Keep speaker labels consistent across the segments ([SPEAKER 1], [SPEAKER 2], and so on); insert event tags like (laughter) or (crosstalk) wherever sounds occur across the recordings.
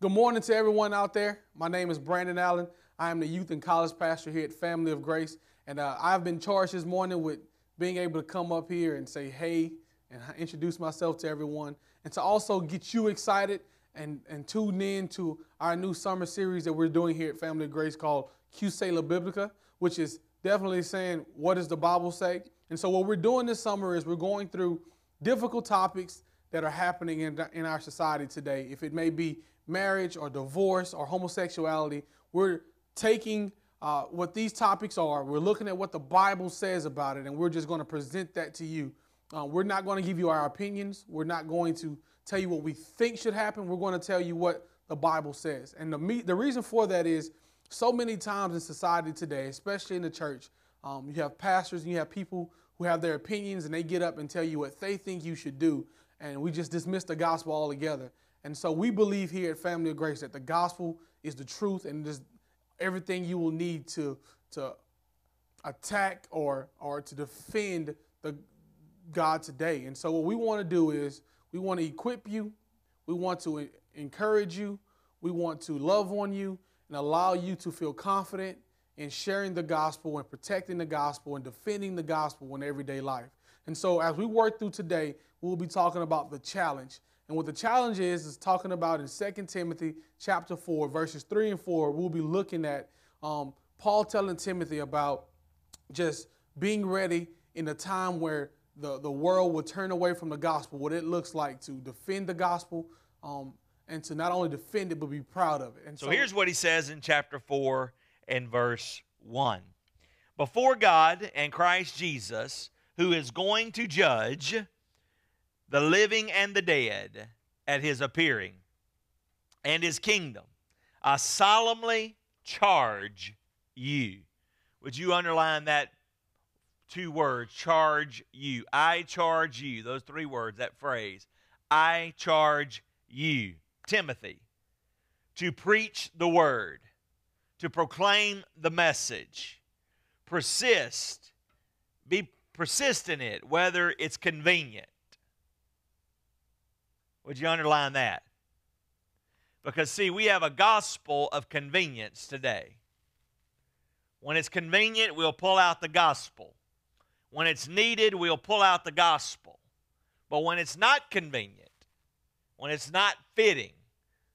[SPEAKER 1] Good morning to everyone out there. My name is Brandon Allen. I am the youth and college pastor here at Family of Grace. And uh, I've been charged this morning with being able to come up here and say, hey, and introduce myself to everyone, and to also get you excited and, and tuned in to our new summer series that we're doing here at Family of Grace called Q La Biblica, which is definitely saying, what does the Bible say? And so, what we're doing this summer is we're going through difficult topics that are happening in, in our society today. If it may be marriage or divorce or homosexuality. We're taking uh, what these topics are, we're looking at what the Bible says about it, and we're just going to present that to you. Uh, we're not going to give you our opinions. We're not going to tell you what we think should happen. We're going to tell you what the Bible says. And the, the reason for that is so many times in society today, especially in the church, um, you have pastors and you have people who have their opinions and they get up and tell you what they think you should do. And we just dismiss the gospel altogether. And so we believe here at Family of Grace that the gospel is the truth and is everything you will need to, to attack or, or to defend the God today. And so what we want to do is we want to equip you, we want to encourage you, we want to love on you and allow you to feel confident in sharing the gospel and protecting the gospel and defending the gospel in everyday life. And so as we work through today, we'll be talking about the challenge. And what the challenge is, is talking about in 2 Timothy chapter 4, verses 3 and 4, we'll be looking at um, Paul telling Timothy about just being ready in a time where the, the world will turn away from the gospel, what it looks like to defend the gospel um, and to not only defend it, but be proud of it.
[SPEAKER 2] And so, so here's what he says in chapter 4 and verse 1. Before God and Christ Jesus, who is going to judge the living and the dead at his appearing and his kingdom. I solemnly charge you. Would you underline that two words, charge you? I charge you. Those three words, that phrase. I charge you, Timothy, to preach the word, to proclaim the message. Persist. Be persistent in it, whether it's convenient would you underline that? Because, see, we have a gospel of convenience today. When it's convenient, we'll pull out the gospel. When it's needed, we'll pull out the gospel. But when it's not convenient, when it's not fitting,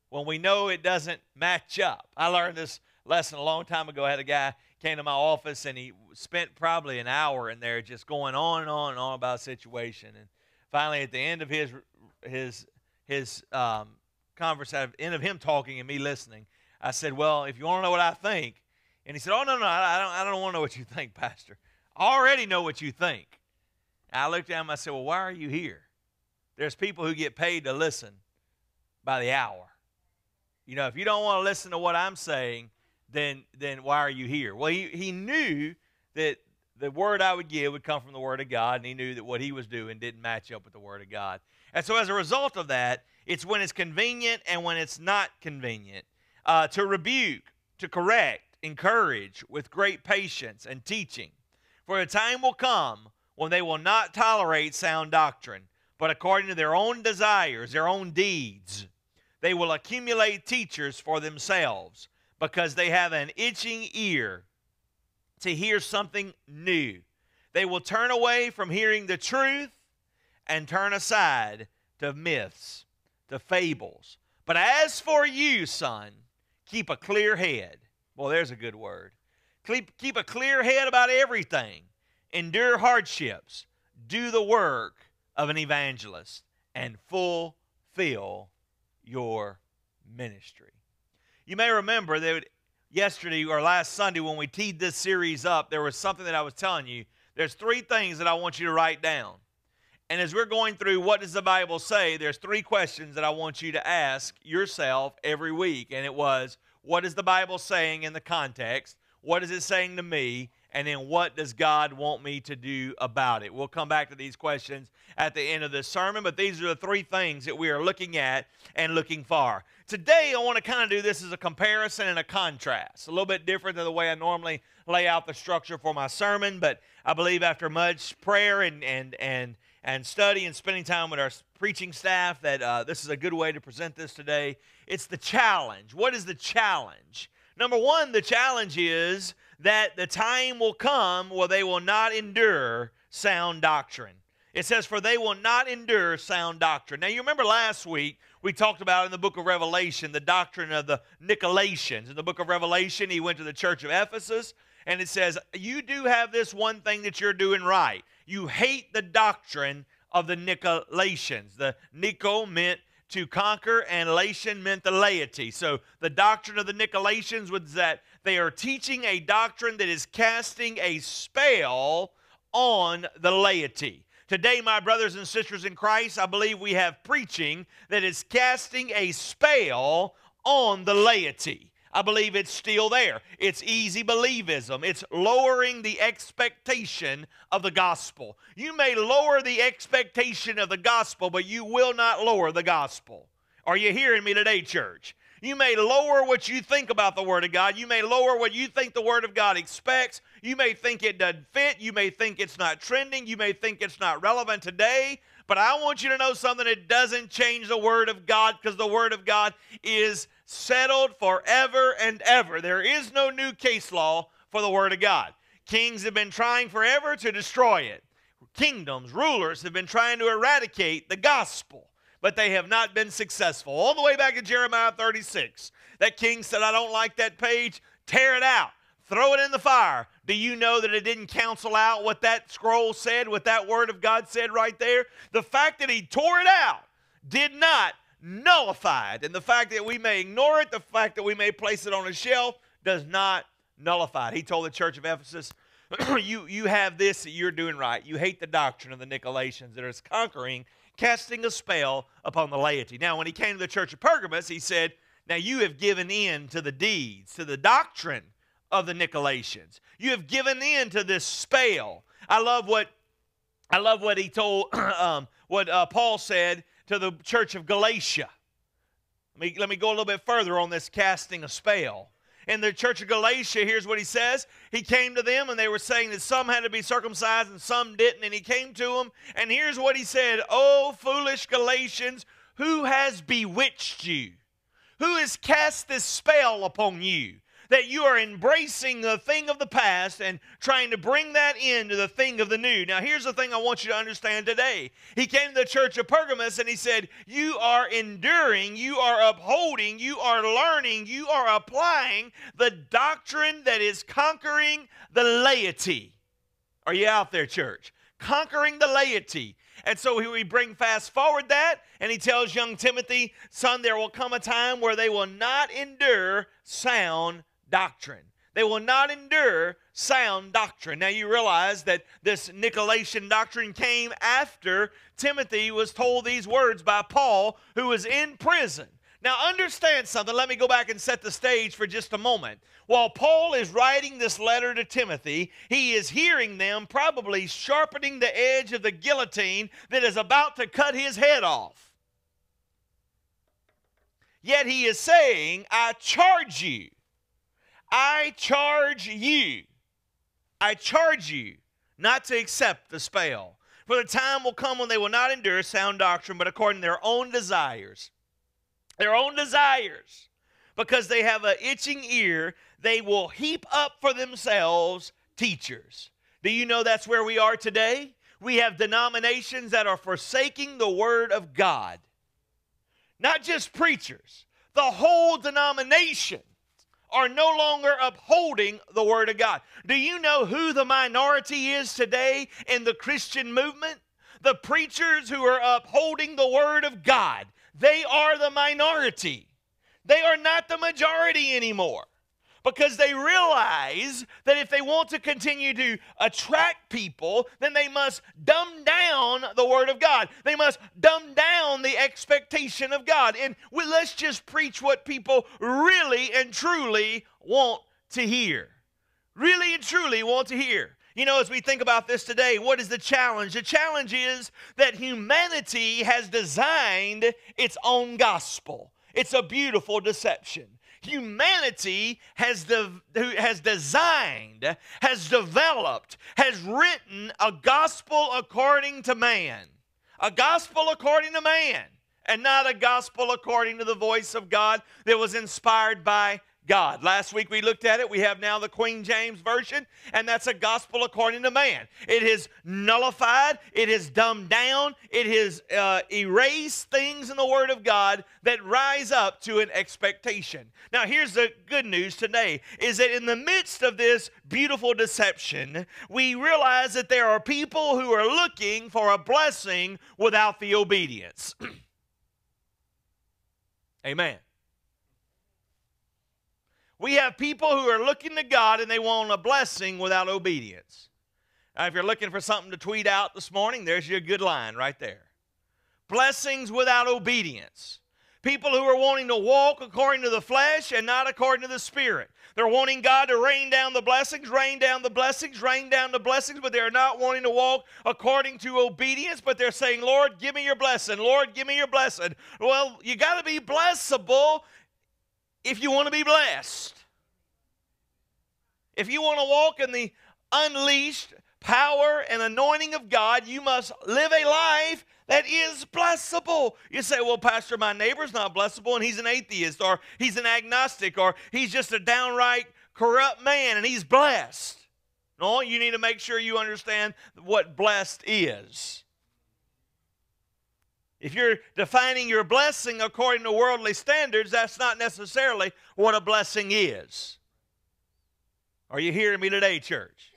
[SPEAKER 2] when we know it doesn't match up. I learned this lesson a long time ago. I had a guy came to my office and he spent probably an hour in there just going on and on and on about a situation. And finally, at the end of his his his um, conversation, end of him talking and me listening, I said, Well, if you want to know what I think, and he said, Oh, no, no, I don't, I don't want to know what you (laughs) think, Pastor. I already know what you think. I looked at him, I said, Well, why are you here? There's people who get paid to listen by the hour. You know, if you don't want to listen to what I'm saying, then, then why are you here? Well, he, he knew that the word I would give would come from the Word of God, and he knew that what he was doing didn't match up with the Word of God. And so, as a result of that, it's when it's convenient and when it's not convenient uh, to rebuke, to correct, encourage with great patience and teaching. For a time will come when they will not tolerate sound doctrine, but according to their own desires, their own deeds, they will accumulate teachers for themselves because they have an itching ear to hear something new. They will turn away from hearing the truth and turn aside to myths, to fables. But as for you, son, keep a clear head. Well, there's a good word. Keep, keep a clear head about everything. Endure hardships. Do the work of an evangelist and fulfill your ministry. You may remember that yesterday or last Sunday when we teed this series up, there was something that I was telling you. There's three things that I want you to write down. And as we're going through what does the Bible say, there's three questions that I want you to ask yourself every week. And it was, what is the Bible saying in the context? What is it saying to me? And then what does God want me to do about it? We'll come back to these questions at the end of this sermon, but these are the three things that we are looking at and looking for. Today, I want to kind of do this as a comparison and a contrast. A little bit different than the way I normally lay out the structure for my sermon, but I believe after much prayer and, and, and and study and spending time with our preaching staff that uh, this is a good way to present this today. It's the challenge. What is the challenge? Number one, the challenge is that the time will come where they will not endure sound doctrine. It says, For they will not endure sound doctrine. Now, you remember last week we talked about in the book of Revelation the doctrine of the Nicolaitans. In the book of Revelation, he went to the church of Ephesus, and it says, You do have this one thing that you're doing right. You hate the doctrine of the Nicolaitans. The Nico meant to conquer, and Lation meant the laity. So the doctrine of the Nicolaitans was that they are teaching a doctrine that is casting a spell on the laity. Today, my brothers and sisters in Christ, I believe we have preaching that is casting a spell on the laity. I believe it's still there. It's easy believism. It's lowering the expectation of the gospel. You may lower the expectation of the gospel, but you will not lower the gospel. Are you hearing me today, church? You may lower what you think about the Word of God. You may lower what you think the Word of God expects. You may think it doesn't fit. You may think it's not trending. You may think it's not relevant today. But I want you to know something. It doesn't change the Word of God because the Word of God is settled forever and ever. There is no new case law for the Word of God. Kings have been trying forever to destroy it. Kingdoms, rulers have been trying to eradicate the gospel but they have not been successful. All the way back in Jeremiah 36, that king said, I don't like that page, tear it out, throw it in the fire. Do you know that it didn't cancel out what that scroll said, what that word of God said right there? The fact that he tore it out did not nullify it. And the fact that we may ignore it, the fact that we may place it on a shelf, does not nullify it. He told the church of Ephesus, (clears throat) you, you have this that you're doing right. You hate the doctrine of the Nicolaitans that is conquering casting a spell upon the laity. Now, when he came to the church of Pergamos, he said, Now you have given in to the deeds, to the doctrine of the Nicolaitans. You have given in to this spell. I love what I love what he told (clears throat) um, what uh, Paul said to the church of Galatia. Let me, let me go a little bit further on this casting a spell in the church of Galatia, here's what he says. He came to them and they were saying that some had to be circumcised and some didn't. And he came to them and here's what he said Oh, foolish Galatians, who has bewitched you? Who has cast this spell upon you? That you are embracing the thing of the past and trying to bring that into the thing of the new. Now, here's the thing I want you to understand today. He came to the church of Pergamos and he said, You are enduring, you are upholding, you are learning, you are applying the doctrine that is conquering the laity. Are you out there, church? Conquering the laity. And so he we bring fast forward that, and he tells young Timothy, Son, there will come a time where they will not endure sound doctrine. They will not endure sound doctrine. Now, you realize that this Nicolaitan doctrine came after Timothy was told these words by Paul, who was in prison. Now, understand something. Let me go back and set the stage for just a moment. While Paul is writing this letter to Timothy, he is hearing them probably sharpening the edge of the guillotine that is about to cut his head off. Yet he is saying, I charge you I charge you, I charge you not to accept the spell. For the time will come when they will not endure sound doctrine, but according to their own desires. Their own desires. Because they have an itching ear, they will heap up for themselves teachers. Do you know that's where we are today? We have denominations that are forsaking the Word of God. Not just preachers, the whole denomination are no longer upholding the Word of God. Do you know who the minority is today in the Christian movement? The preachers who are upholding the Word of God. They are the minority. They are not the majority anymore because they realize that if they want to continue to attract people, then they must dumb down the Word of God. They must dumb down the expectation of God. And we, let's just preach what people really and truly want to hear. Really and truly want to hear. You know, as we think about this today, what is the challenge? The challenge is that humanity has designed its own gospel. It's a beautiful deception humanity has, de- has designed, has developed, has written a gospel according to man. a gospel according to man and not a gospel according to the voice of God that was inspired by God. Last week we looked at it. We have now the Queen James Version, and that's a gospel according to man. It has nullified, it has dumbed down, it has uh, erased things in the Word of God that rise up to an expectation. Now, here's the good news today is that in the midst of this beautiful deception, we realize that there are people who are looking for a blessing without the obedience. (clears throat) Amen. We have people who are looking to God and they want a blessing without obedience. Now, if you're looking for something to tweet out this morning, there's your good line right there. Blessings without obedience. People who are wanting to walk according to the flesh and not according to the spirit. They're wanting God to rain down the blessings, rain down the blessings, rain down the blessings, but they're not wanting to walk according to obedience, but they're saying, Lord, give me your blessing. Lord, give me your blessing. Well, you got to be blessable if you want to be blessed. If you want to walk in the unleashed power and anointing of God, you must live a life that is blessable. You say, well, Pastor, my neighbor's not blessable and he's an atheist or he's an agnostic or he's just a downright corrupt man and he's blessed. No, you need to make sure you understand what blessed is. If you're defining your blessing according to worldly standards, that's not necessarily what a blessing is. Are you hearing me today, church?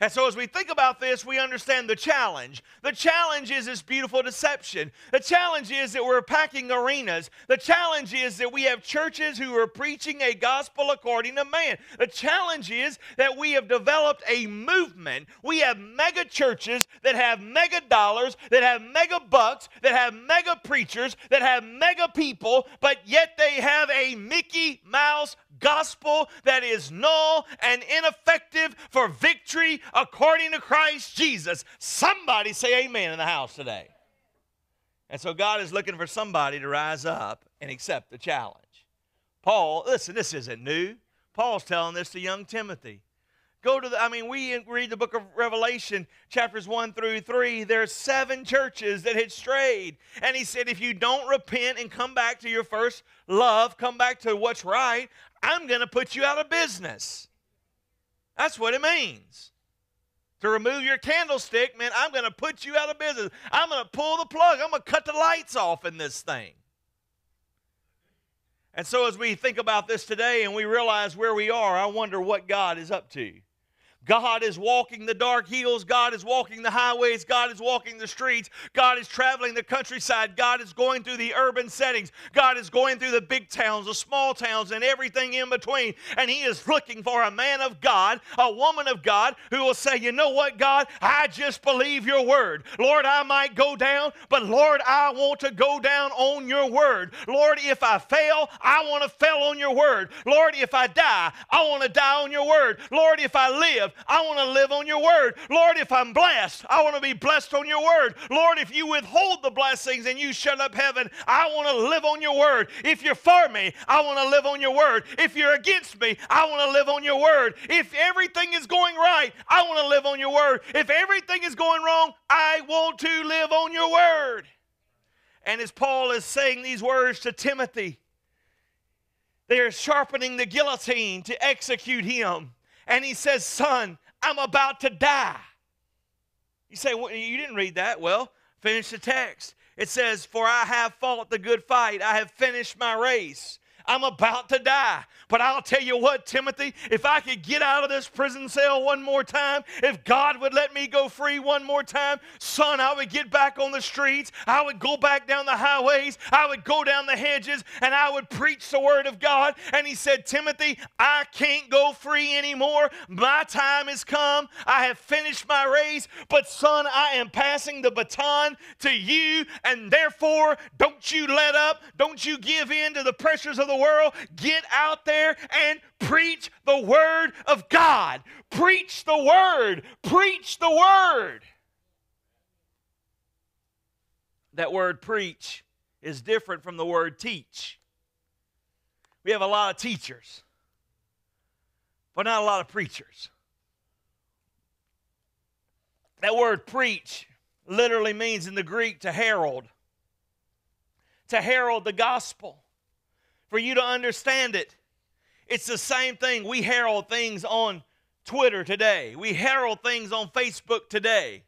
[SPEAKER 2] And so, as we think about this, we understand the challenge. The challenge is this beautiful deception. The challenge is that we're packing arenas. The challenge is that we have churches who are preaching a gospel according to man. The challenge is that we have developed a movement. We have mega churches that have mega dollars, that have mega bucks, that have mega preachers, that have mega people, but yet they have a Mickey Mouse gospel that is null and ineffective for victory according to Christ Jesus. Somebody say amen in the house today. And so God is looking for somebody to rise up and accept the challenge. Paul, listen, this isn't new. Paul's telling this to young Timothy. Go to the, I mean, we read the book of Revelation, chapters 1 through 3. There's seven churches that had strayed. And he said, if you don't repent and come back to your first love, come back to what's right, I'm going to put you out of business. That's what it means. To remove your candlestick, man, I'm going to put you out of business. I'm going to pull the plug. I'm going to cut the lights off in this thing. And so, as we think about this today and we realize where we are, I wonder what God is up to. God is walking the dark hills. God is walking the highways. God is walking the streets. God is traveling the countryside. God is going through the urban settings. God is going through the big towns, the small towns, and everything in between. And He is looking for a man of God, a woman of God, who will say, You know what, God? I just believe your word. Lord, I might go down, but Lord, I want to go down on your word. Lord, if I fail, I want to fail on your word. Lord, if I die, I want to die on your word. Lord, if I live, I want to live on your word. Lord, if I'm blessed, I want to be blessed on your word. Lord, if you withhold the blessings and you shut up heaven, I want to live on your word. If you're for me, I want to live on your word. If you're against me, I want to live on your word. If everything is going right, I want to live on your word. If everything is going wrong, I want to live on your word. And as Paul is saying these words to Timothy, they are sharpening the guillotine to execute him and he says, Son, I'm about to die. You say, well, You didn't read that. Well, finish the text. It says, For I have fought the good fight, I have finished my race. I'm about to die. But I'll tell you what, Timothy, if I could get out of this prison cell one more time, if God would let me go free one more time, son, I would get back on the streets. I would go back down the highways. I would go down the hedges and I would preach the word of God. And he said, Timothy, I can't go free anymore. My time has come. I have finished my race. But son, I am passing the baton to you. And therefore, don't you let up. Don't you give in to the pressures of the world. Get out there and preach the word of God. Preach the word. Preach the word. That word preach is different from the word teach. We have a lot of teachers, but not a lot of preachers. That word preach literally means in the Greek to herald, to herald the gospel. For you to understand it, it's the same thing. We herald things on Twitter today, we herald things on Facebook today.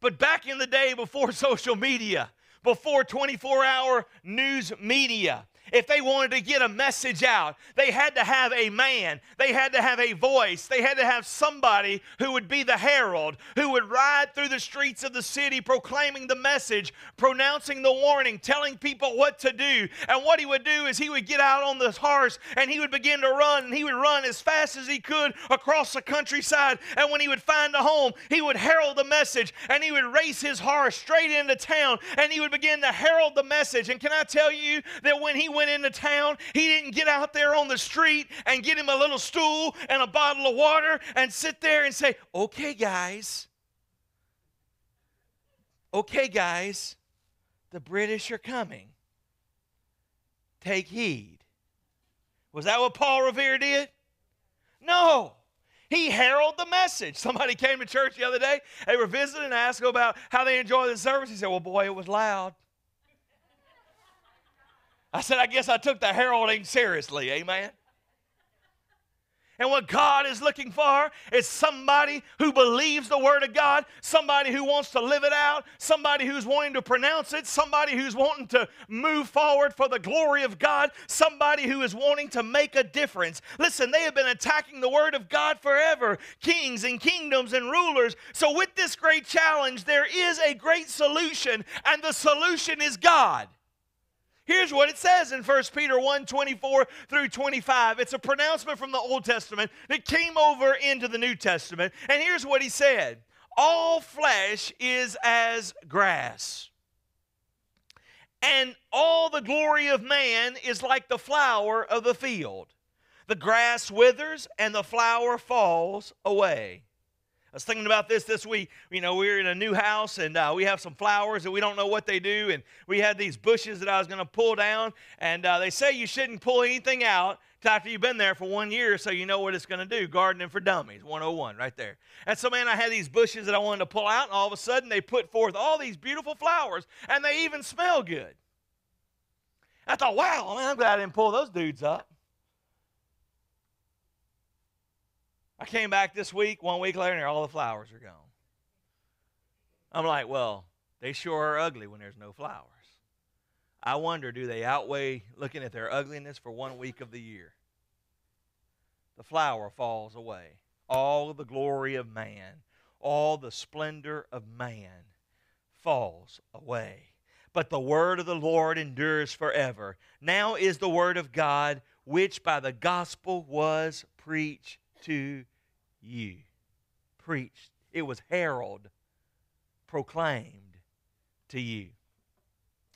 [SPEAKER 2] But back in the day before (laughs) social media, before 24 hour news media, if they wanted to get a message out, they had to have a man, they had to have a voice, they had to have somebody who would be the herald, who would ride through the streets of the city proclaiming the message, pronouncing the warning, telling people what to do. And what he would do is he would get out on the horse and he would begin to run, and he would run as fast as he could across the countryside. And when he would find a home, he would herald the message and he would race his horse straight into town and he would begin to herald the message. And can I tell you that when he went went into town, he didn't get out there on the street and get him a little stool and a bottle of water and sit there and say, okay, guys, okay, guys, the British are coming. Take heed. Was that what Paul Revere did? No. He heralded the message. Somebody came to church the other day. They were visiting and asked about how they enjoyed the service. He said, Well, boy, it was loud. I said, I guess I took the heralding seriously. Amen. And what God is looking for is somebody who believes the Word of God, somebody who wants to live it out, somebody who's wanting to pronounce it, somebody who's wanting to move forward for the glory of God, somebody who is wanting to make a difference. Listen, they have been attacking the Word of God forever kings and kingdoms and rulers. So, with this great challenge, there is a great solution, and the solution is God. Here's what it says in 1 Peter 1 24 through 25. It's a pronouncement from the Old Testament that came over into the New Testament. And here's what he said All flesh is as grass, and all the glory of man is like the flower of the field. The grass withers and the flower falls away I was thinking about this this week. You know, we're in a new house and uh, we have some flowers and we don't know what they do. And we had these bushes that I was going to pull down. And uh, they say you shouldn't pull anything out after you've been there for one year so you know what it's going to do. Gardening for Dummies, 101 right there. And so, man, I had these bushes that I wanted to pull out, and all of a sudden they put forth all these beautiful flowers and they even smell good. I thought, wow, man, I'm glad I didn't pull those dudes up. I came back this week, one week later, and all the flowers are gone. I'm like, well, they sure are ugly when there's no flowers. I wonder, do they outweigh looking at their ugliness for one week of the year? The flower falls away. All the glory of man, all the splendor of man falls away. But the word of the Lord endures forever. Now is the word of God, which by the gospel was preached to you. Preached. It was herald proclaimed to you.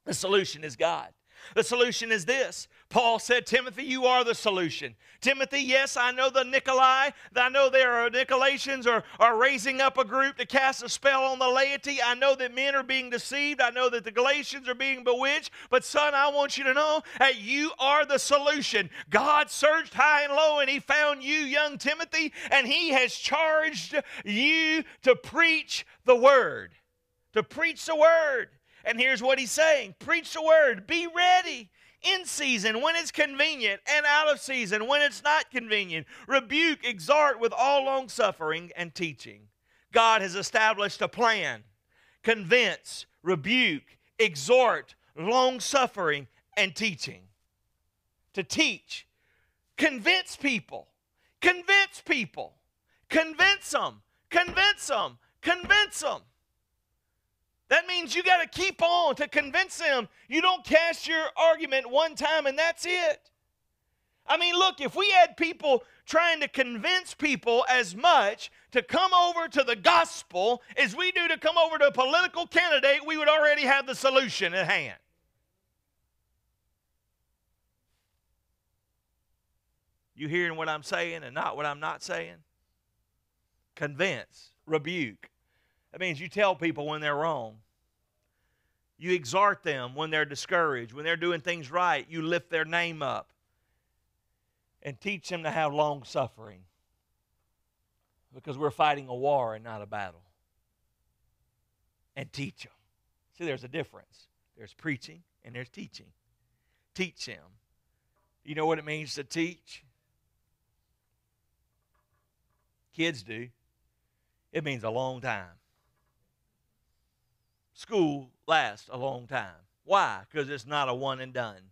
[SPEAKER 2] The solution is God. The solution is this. Paul said, Timothy, you are the solution. Timothy, yes, I know the Nicolai. I know there are Nicolaitans are, are raising up a group to cast a spell on the laity. I know that men are being deceived. I know that the Galatians are being bewitched. But, son, I want you to know that you are the solution. God searched high and low and he found you, young Timothy, and he has charged you to preach the word. To preach the word. And here's what he's saying preach the word, be ready in season when it's convenient, and out of season when it's not convenient. Rebuke, exhort with all long suffering and teaching. God has established a plan convince, rebuke, exhort, long suffering, and teaching. To teach, convince people, convince people, convince them, convince them, convince them. That means you got to keep on to convince them. You don't cast your argument one time and that's it. I mean, look, if we had people trying to convince people as much to come over to the gospel as we do to come over to a political candidate, we would already have the solution at hand. You hearing what I'm saying and not what I'm not saying? Convince, rebuke. That means you tell people when they're wrong. You exhort them when they're discouraged. When they're doing things right, you lift their name up and teach them to have long suffering because we're fighting a war and not a battle. and teach them. See, there's a difference. There's preaching and there's teaching. Teach them. You know what it means to teach? Kids do. It means a long time. School lasts a long time. Why? Because it's not a one and done.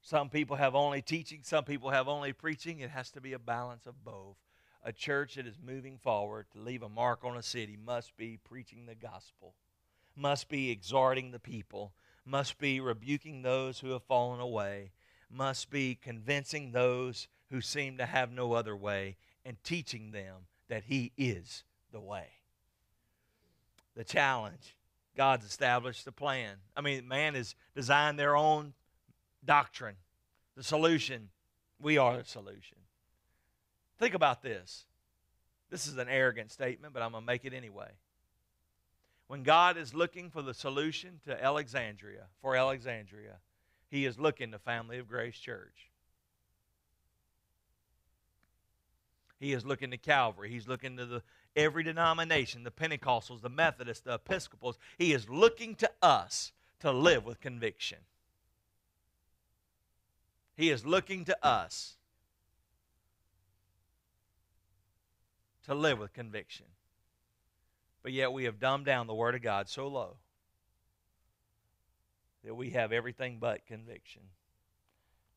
[SPEAKER 2] Some people have only teaching, some people have only preaching. It has to be a balance of both. A church that is moving forward to leave a mark on a city must be preaching the gospel, must be exhorting the people, must be rebuking those who have fallen away, must be convincing those who seem to have no other way, and teaching them that He is the way. The challenge God's established the plan. I mean, man has designed their own doctrine. The solution, we are the solution. Think about this. This is an arrogant statement, but I'm going to make it anyway. When God is looking for the solution to Alexandria, for Alexandria, He is looking to Family of Grace Church. He is looking to Calvary. He's looking to the every denomination, the Pentecostals, the Methodists, the Episcopals. He is looking to us to live with conviction. He is looking to us to live with conviction. But yet we have dumbed down the Word of God so low that we have everything but conviction.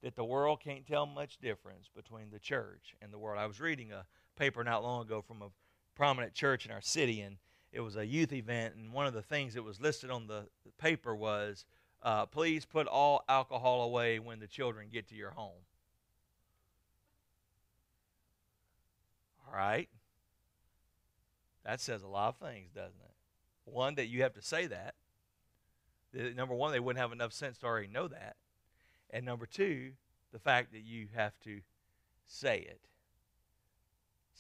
[SPEAKER 2] That the world can't tell much difference between the church and the world. I was reading a paper not long ago from a prominent church in our city, and it was a youth event, and one of the things that was listed on the paper was uh, please put all alcohol away when the children get to your home. All right. That says a lot of things, doesn't it? One, that you have to say that. Number one, they wouldn't have enough sense to already know that. And number two, the fact that you have to say it.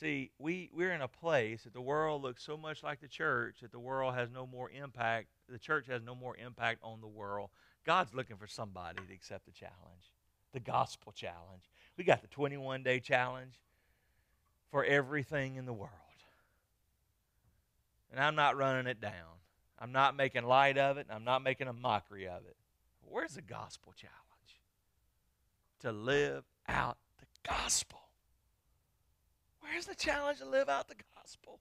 [SPEAKER 2] See, we, we're in a place that the world looks so much like the church that the world has no more impact, the church has no more impact on the world. God's looking for somebody to accept the challenge, the gospel challenge. We got the 21 day challenge for everything in the world. And I'm not running it down. I'm not making light of it, I'm not making a mockery of it. Where's the gospel challenge? To live out the gospel. Where's the challenge to live out the gospel?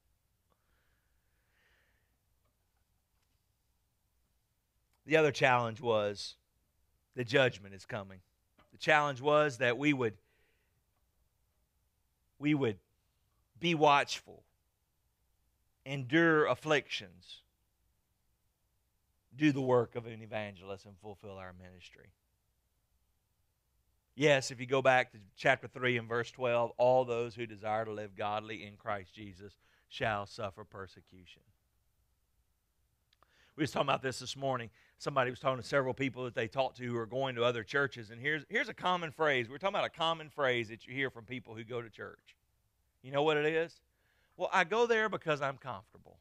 [SPEAKER 2] The other challenge was the judgment is coming. The challenge was that we would we would be watchful, endure afflictions, do the work of an evangelist and fulfill our ministry. Yes, if you go back to chapter 3 and verse 12, all those who desire to live godly in Christ Jesus shall suffer persecution. We was talking about this this morning. Somebody was talking to several people that they talked to who are going to other churches, and here's, here's a common phrase. We're talking about a common phrase that you hear from people who go to church. You know what it is? Well, I go there because I'm comfortable.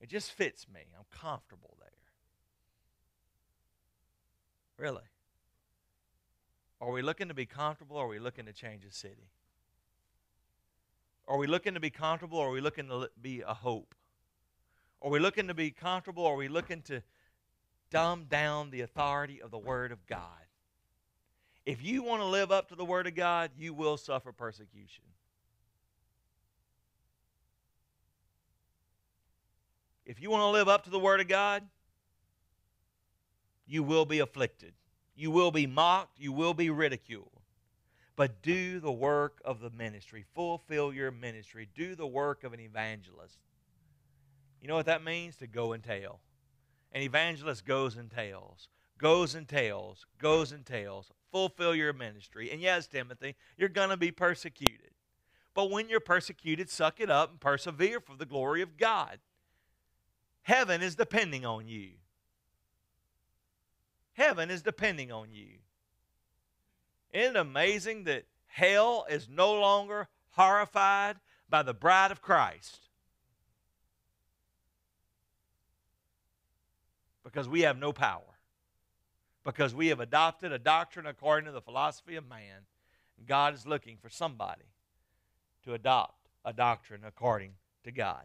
[SPEAKER 2] It just fits me. I'm comfortable there. Really? Are we looking to be comfortable or are we looking to change a city? Are we looking to be comfortable or are we looking to be a hope? Are we looking to be comfortable or are we looking to dumb down the authority of the Word of God? If you want to live up to the Word of God, you will suffer persecution. If you want to live up to the Word of God, you will be afflicted. You will be mocked. You will be ridiculed. But do the work of the ministry. Fulfill your ministry. Do the work of an evangelist. You know what that means? To go and tell. An evangelist goes and tells, goes and tells, goes and tells. Fulfill your ministry. And yes, Timothy, you're going to be persecuted. But when you're persecuted, suck it up and persevere for the glory of God. Heaven is depending on you. Heaven is depending on you. Isn't it amazing that hell is no longer horrified by the bride of Christ? Because we have no power. Because we have adopted a doctrine according to the philosophy of man. God is looking for somebody to adopt a doctrine according to God.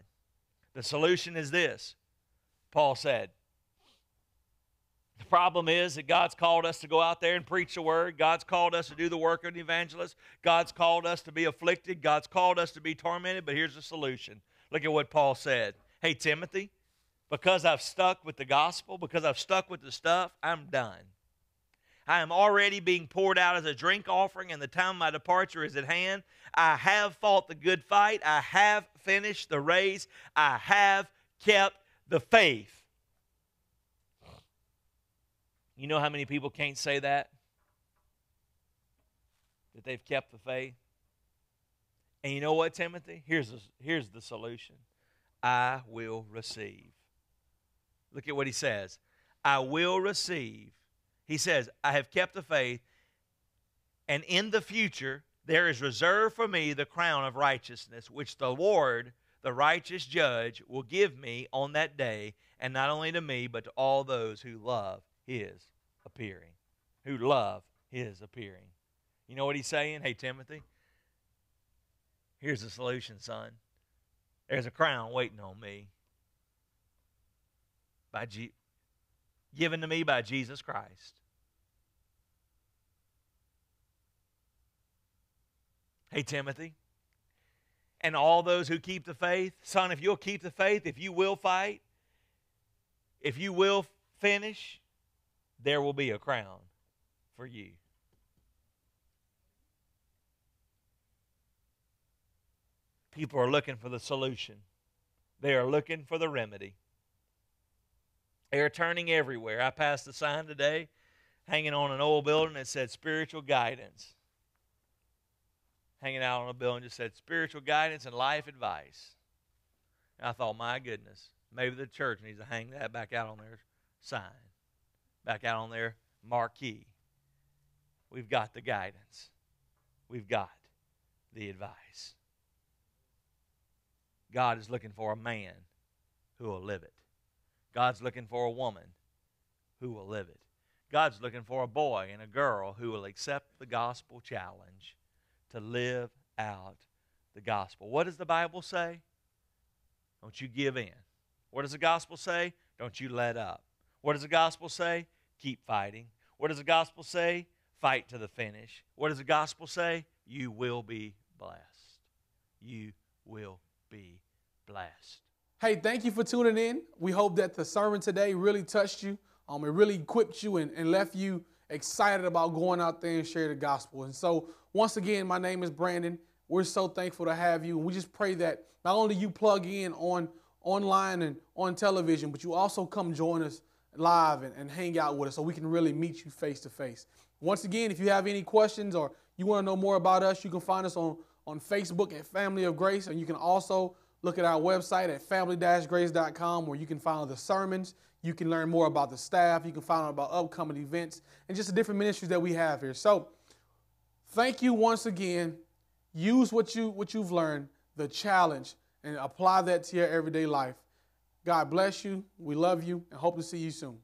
[SPEAKER 2] The solution is this Paul said, problem is that God's called us to go out there and preach the word. God's called us to do the work of an evangelist. God's called us to be afflicted. God's called us to be tormented. But here's the solution. Look at what Paul said. Hey, Timothy, because I've stuck with the gospel, because I've stuck with the stuff, I'm done. I am already being poured out as a drink offering, and the time of my departure is at hand. I have fought the good fight. I have finished the race. I have kept the faith. You know how many people can't say that? That they've kept the faith? And you know what, Timothy? Here's the, here's the solution I will receive. Look at what he says I will receive. He says, I have kept the faith, and in the future there is reserved for me the crown of righteousness, which the Lord, the righteous judge, will give me on that day, and not only to me, but to all those who love his appearing, who love his appearing. You know what he's saying? Hey, Timothy, here's the solution, son. There's a crown waiting on me by G- given to me by Jesus Christ. Hey, Timothy, and all those who keep the faith, son, if you'll keep the faith, if you will fight, if you will finish, there will be a crown for you. People are looking for the solution, they are looking for the remedy. They are turning everywhere. I passed a sign today hanging on an old building that said spiritual guidance. Hanging out on a building just said spiritual guidance and life advice. And I thought, my goodness, maybe the church needs to hang that back out on their sign, back out on their marquee. We've got the guidance, we've got the advice. God is looking for a man who will live it. God's looking for a woman who will live it. God's looking for a boy and a girl who will accept the gospel challenge to live out the gospel. What does the Bible say? Don't you give in. What does the gospel say? Don't you let up. What does the gospel say? Keep fighting. What does the gospel say? Fight to the finish. What does the gospel say? You will be blessed. You will be blessed.
[SPEAKER 1] Hey, thank you for tuning in. We hope that the sermon today really touched you. Um, it really equipped you and, and left you excited about going out there and share the gospel. And so, once again, my name is Brandon. We're so thankful to have you. And we just pray that not only you plug in on online and on television, but you also come join us live and, and hang out with us so we can really meet you face to face. Once again, if you have any questions or you want to know more about us, you can find us on, on Facebook at Family of Grace, and you can also Look at our website at family-grace.com where you can find the sermons. You can learn more about the staff. You can find out about upcoming events and just the different ministries that we have here. So, thank you once again. Use what you what you've learned, the challenge, and apply that to your everyday life. God bless you. We love you and hope to see you soon.